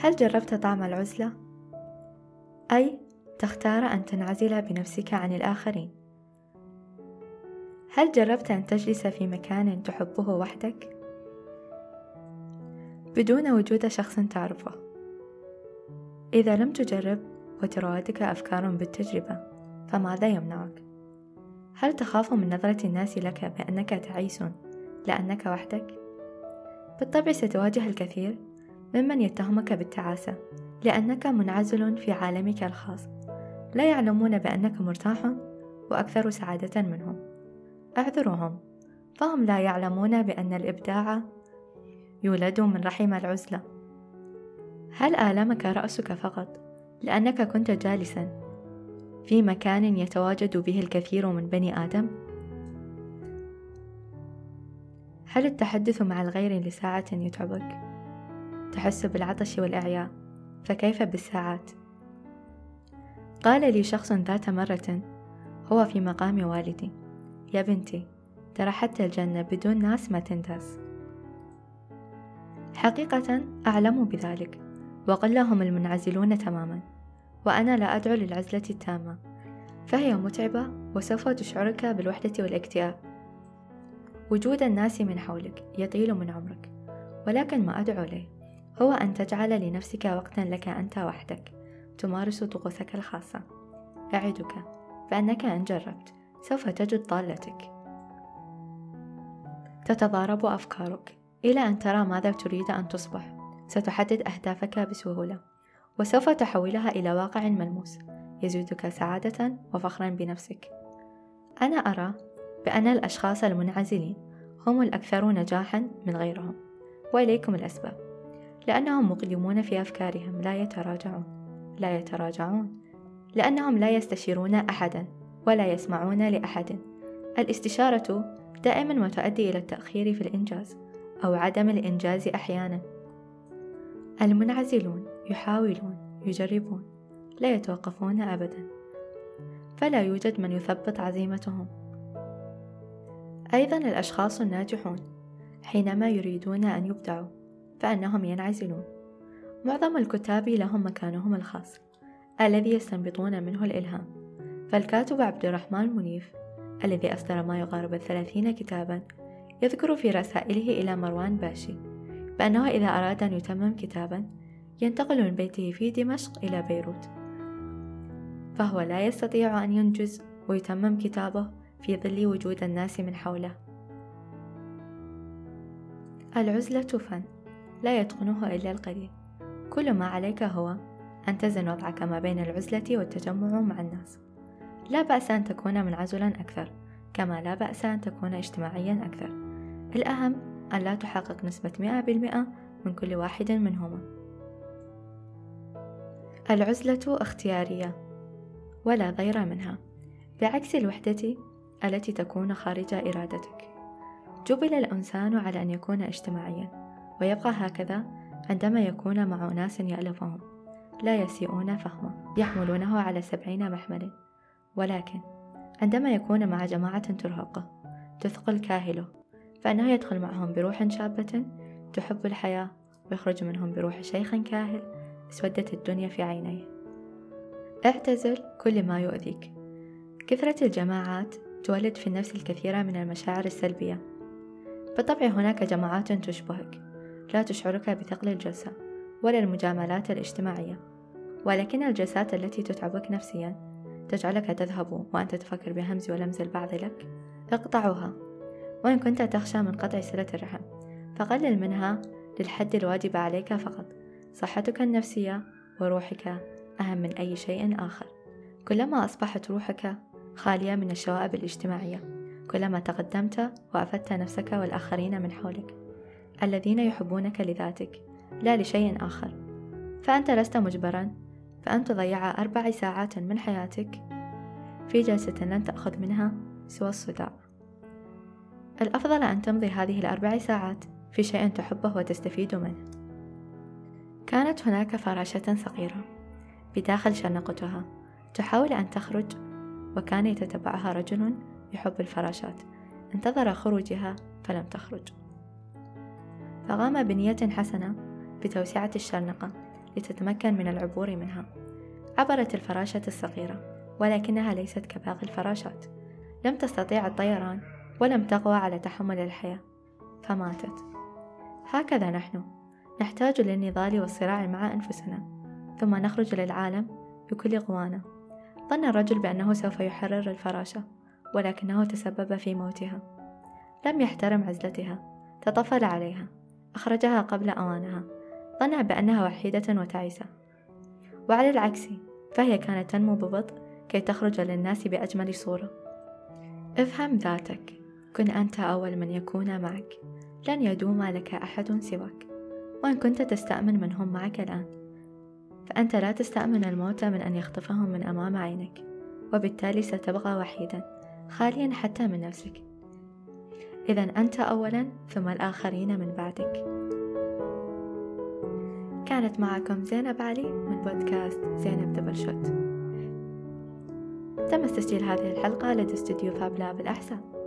هل جربت طعم العزلة؟ أي تختار أن تنعزل بنفسك عن الآخرين هل جربت أن تجلس في مكان تحبه وحدك؟ بدون وجود شخص تعرفه إذا لم تجرب وتراودك أفكار بالتجربة فماذا يمنعك؟ هل تخاف من نظرة الناس لك بأنك تعيس لأنك وحدك؟ بالطبع ستواجه الكثير ممن يتهمك بالتعاسة لأنك منعزل في عالمك الخاص. لا يعلمون بأنك مرتاح وأكثر سعادة منهم. أعذرهم. فهم لا يعلمون بأن الإبداع يولد من رحم العزلة. هل آلمك رأسك فقط؟ لأنك كنت جالسا في مكان يتواجد به الكثير من بني آدم؟ هل التحدث مع الغير لساعة يتعبك؟ تحس بالعطش والإعياء فكيف بالساعات؟ قال لي شخص ذات مرة هو في مقام والدي يا بنتي ترى حتى الجنة بدون ناس ما تنداس حقيقة أعلم بذلك وقل هم المنعزلون تماما وأنا لا أدعو للعزلة التامة فهي متعبة وسوف تشعرك بالوحدة والاكتئاب. وجود الناس من حولك يطيل من عمرك ولكن ما أدعو له هو أن تجعل لنفسك وقتا لك أنت وحدك. تمارس طقوسك الخاصة. أعدك. بأنك إن جربت سوف تجد ضالتك. تتضارب أفكارك. إلى أن ترى ماذا تريد أن تصبح. ستحدد أهدافك بسهولة. وسوف تحولها إلى واقع ملموس. يزيدك سعادة وفخرا بنفسك. أنا أرى بأن الأشخاص المنعزلين هم الأكثر نجاحا من غيرهم. وإليكم الأسباب. لأنهم مقدمون في أفكارهم لا يتراجعون. لا يتراجعون. لأنهم لا يستشيرون أحدا ولا يسمعون لأحد. الاستشارة دائما ما تؤدي إلى التأخير في الإنجاز أو عدم الإنجاز أحيانا. المنعزلون يحاولون يجربون لا يتوقفون أبدا. فلا يوجد من يثبط عزيمتهم. أيضا الأشخاص الناجحون حينما يريدون أن يبدعوا. فأنهم ينعزلون. معظم الكتاب لهم مكانهم الخاص الذي يستنبطون منه الإلهام. فالكاتب عبد الرحمن منيف الذي أصدر ما يقارب الثلاثين كتابا يذكر في رسائله إلى مروان باشي بأنه إذا أراد أن يتمم كتابا ينتقل من بيته في دمشق إلى بيروت. فهو لا يستطيع أن ينجز ويتمم كتابه في ظل وجود الناس من حوله. العزلة فن. لا يتقنه إلا القليل. كل ما عليك هو أن تزن وضعك ما بين العزلة والتجمع مع الناس. لا بأس أن تكون منعزلا أكثر كما لا بأس أن تكون اجتماعيا أكثر. الأهم أن لا تحقق نسبة مئة بالمئة من كل واحد منهما. العزلة اختيارية ولا غير منها بعكس الوحدة التي تكون خارج إرادتك. جبل الإنسان على أن يكون اجتماعيا. ويبقى هكذا عندما يكون مع أناس يألفهم لا يسيئون فهمه يحملونه على سبعين محمل. ولكن عندما يكون مع جماعة ترهقه تثقل كاهله فإنه يدخل معهم بروح شابة تحب الحياة ويخرج منهم بروح شيخ كاهل اسودت الدنيا في عينيه. اعتزل كل ما يؤذيك. كثرة الجماعات تولد في النفس الكثير من المشاعر السلبية. بالطبع هناك جماعات تشبهك. لا تشعرك بثقل الجلسة ولا المجاملات الاجتماعية. ولكن الجلسات التي تتعبك نفسيا تجعلك تذهب وأنت تفكر بهمز ولمز البعض لك اقطعها وإن كنت تخشى من قطع صلة الرحم فقلل منها للحد الواجب عليك فقط. صحتك النفسية وروحك أهم من أي شيء آخر. كلما أصبحت روحك خالية من الشوائب الاجتماعية كلما تقدمت وأفدت نفسك والآخرين من حولك. الذين يحبونك لذاتك لا لشيء آخر. فأنت لست مجبرا فأن تضيع أربع ساعات من حياتك في جلسة لن تأخذ منها سوى الصداع. الأفضل أن تمضي هذه الأربع ساعات في شيء تحبه وتستفيد منه. كانت هناك فراشة صغيرة بداخل شنقتها تحاول أن تخرج وكان يتتبعها رجل يحب الفراشات. انتظر خروجها فلم تخرج. فقام بنية حسنة بتوسعة الشرنقة لتتمكن من العبور منها. عبرت الفراشة الصغيرة ولكنها ليست كباقي الفراشات. لم تستطيع الطيران ولم تقوى على تحمل الحياة. فماتت. هكذا نحن. نحتاج للنضال والصراع مع أنفسنا. ثم نخرج للعالم بكل قوانا. ظن الرجل بأنه سوف يحرر الفراشة ولكنه تسبب في موتها. لم يحترم عزلتها. تطفل عليها. أخرجها قبل أوانها. ظن بأنها وحيدة وتعيسة وعلى العكس فهي كانت تنمو ببطء كي تخرج للناس بأجمل صورة. افهم ذاتك. كن أنت أول من يكون معك. لن يدوم لك أحد سواك. وإن كنت تستأمن من هم معك الآن. فأنت لا تستأمن الموت من أن يخطفهم من أمام عينك. وبالتالي ستبقى وحيدا خاليا حتى من نفسك. إذا أنت أولا ثم الآخرين من بعدك. كانت معكم زينب علي من بودكاست زينب دبل شوت. تم تسجيل هذه الحلقة لدى استوديو فاب لاب الأحساء